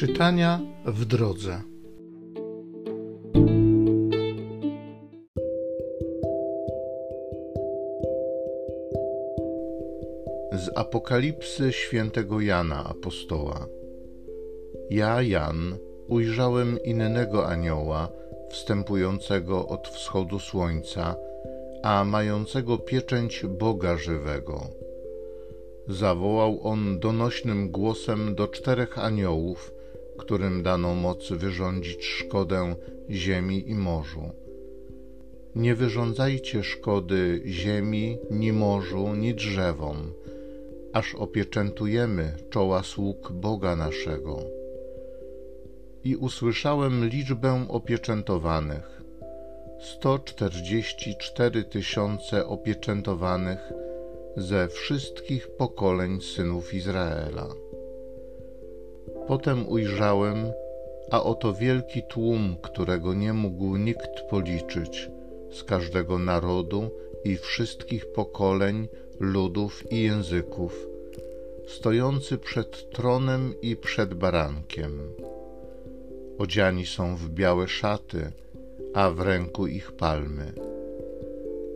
Czytania w drodze. Z Apokalipsy świętego Jana apostoła. Ja, Jan, ujrzałem innego anioła, wstępującego od wschodu słońca, a mającego pieczęć Boga żywego. Zawołał on donośnym głosem do czterech aniołów, którym dano moc wyrządzić szkodę ziemi i morzu. Nie wyrządzajcie szkody ziemi, ni morzu, ni drzewom, aż opieczętujemy czoła sług Boga naszego. I usłyszałem liczbę opieczętowanych. Sto czterdzieści cztery tysiące opieczętowanych ze wszystkich pokoleń synów Izraela. Potem ujrzałem, a oto wielki tłum, którego nie mógł nikt policzyć, z każdego narodu i wszystkich pokoleń, ludów i języków, stojący przed tronem i przed barankiem. Odziani są w białe szaty, a w ręku ich palmy.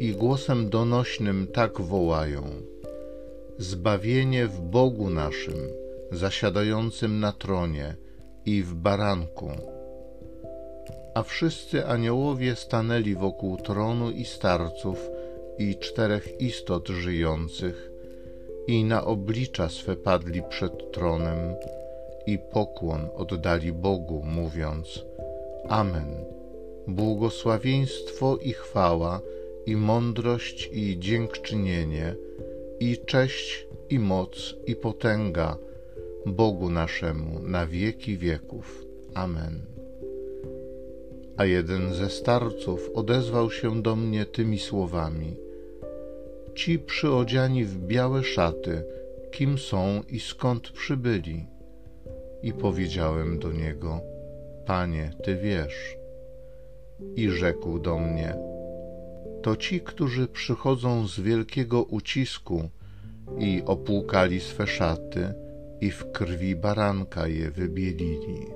I głosem donośnym tak wołają: Zbawienie w Bogu naszym zasiadającym na tronie i w baranku. A wszyscy aniołowie stanęli wokół tronu i starców i czterech istot żyjących i na oblicza swe padli przed tronem i pokłon oddali Bogu, mówiąc: Amen. Błogosławieństwo i chwała, i mądrość, i dziękczynienie, i cześć, i moc, i potęga Bogu naszemu na wieki wieków. Amen. A jeden ze starców odezwał się do mnie tymi słowami: Ci przyodziani w białe szaty, kim są i skąd przybyli? I powiedziałem do niego: Panie, ty wiesz. I rzekł do mnie: To ci, którzy przychodzą z wielkiego ucisku i opłukali swe szaty i w krwi baranka je wybielili.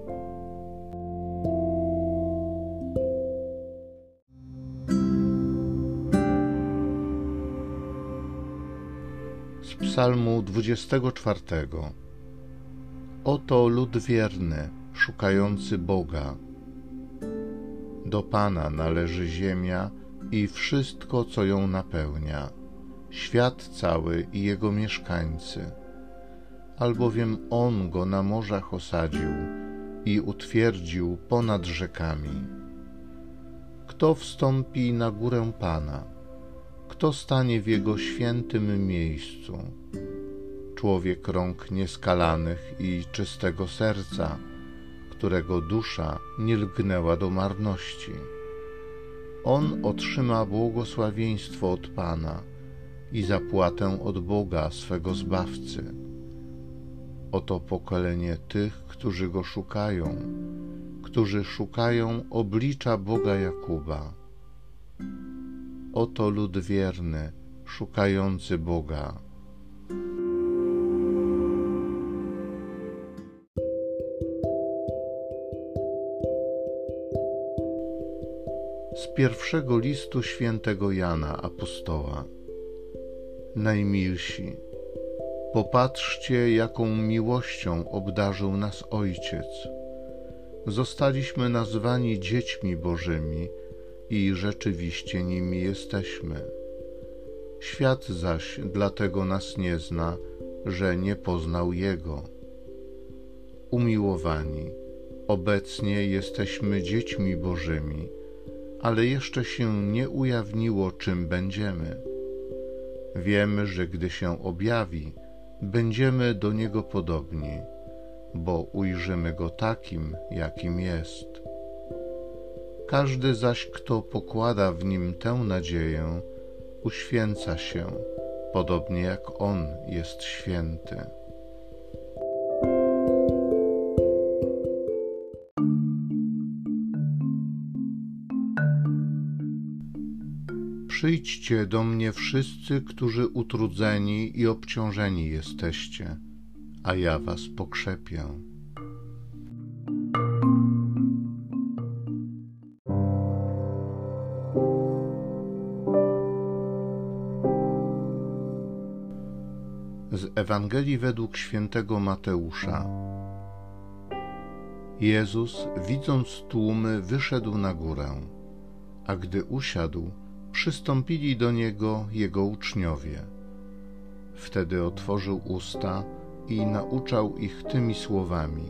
Z Psalmu 24. Oto lud wierny, szukający Boga. Do Pana należy ziemia i wszystko, co ją napełnia, świat cały i jego mieszkańcy albowiem On go na morzach osadził i utwierdził ponad rzekami. Kto wstąpi na górę Pana? Kto stanie w Jego świętym miejscu? Człowiek rąk nieskalanych i czystego serca, którego dusza nie lgnęła do marności. On otrzyma błogosławieństwo od Pana i zapłatę od Boga swego Zbawcy Oto pokolenie tych, którzy go szukają, którzy szukają oblicza Boga Jakuba. Oto lud wierny, szukający Boga. Z pierwszego listu świętego Jana apostoła. Najmilsi Popatrzcie, jaką miłością obdarzył nas Ojciec. Zostaliśmy nazwani dziećmi Bożymi i rzeczywiście nimi jesteśmy. Świat zaś dlatego nas nie zna, że nie poznał Jego. Umiłowani, obecnie jesteśmy dziećmi Bożymi, ale jeszcze się nie ujawniło, czym będziemy. Wiemy, że gdy się objawi, będziemy do Niego podobni, bo ujrzymy Go takim, jakim jest. Każdy zaś, kto pokłada w Nim tę nadzieję, uświęca się, podobnie jak On jest święty. Przyjdźcie do mnie wszyscy, którzy utrudzeni i obciążeni jesteście, a ja was pokrzepię. Z Ewangelii według świętego Mateusza. Jezus, widząc tłumy, wyszedł na górę, a gdy usiadł, przystąpili do niego jego uczniowie. Wtedy otworzył usta i nauczał ich tymi słowami: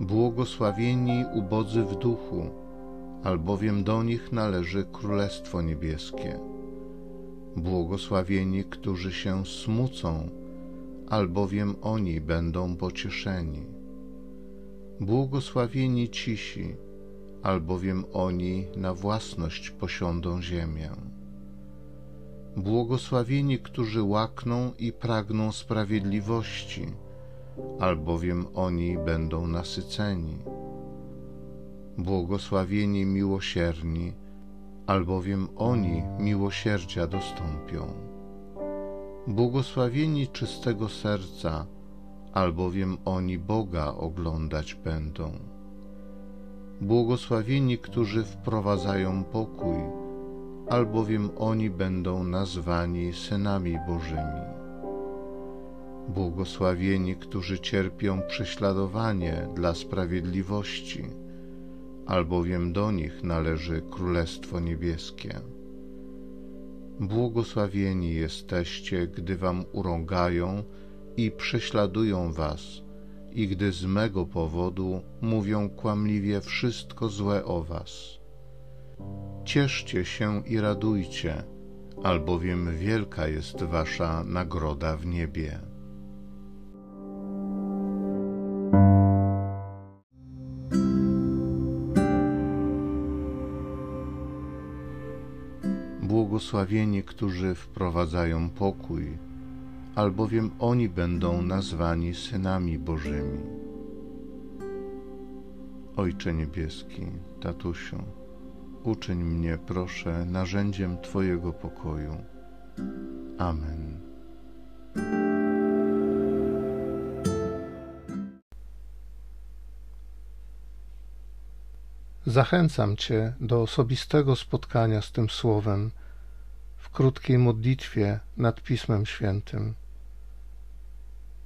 Błogosławieni ubodzy w duchu, albowiem do nich należy Królestwo Niebieskie. Błogosławieni, którzy się smucą, albowiem oni będą pocieszeni. Błogosławieni cisi, albowiem oni na własność posiądą ziemię. Błogosławieni, którzy łakną i pragną sprawiedliwości, albowiem oni będą nasyceni. Błogosławieni miłosierni, albowiem oni miłosierdzia dostąpią. Błogosławieni czystego serca, albowiem oni Boga oglądać będą. Błogosławieni, którzy wprowadzają pokój, albowiem oni będą nazwani synami Bożymi. Błogosławieni, którzy cierpią prześladowanie dla sprawiedliwości, albowiem do nich należy Królestwo Niebieskie. Błogosławieni jesteście, gdy wam urągają i prześladują was, i gdy z mego powodu mówią kłamliwie wszystko złe o was. Cieszcie się i radujcie, albowiem wielka jest wasza nagroda w niebie. Błogosławieni, którzy wprowadzają pokój, albowiem oni będą nazwani synami Bożymi. Ojcze Niebieski, Tatusiu, uczyń mnie, proszę, narzędziem Twojego pokoju. Amen. Zachęcam Cię do osobistego spotkania z tym Słowem w krótkiej modlitwie nad Pismem Świętym.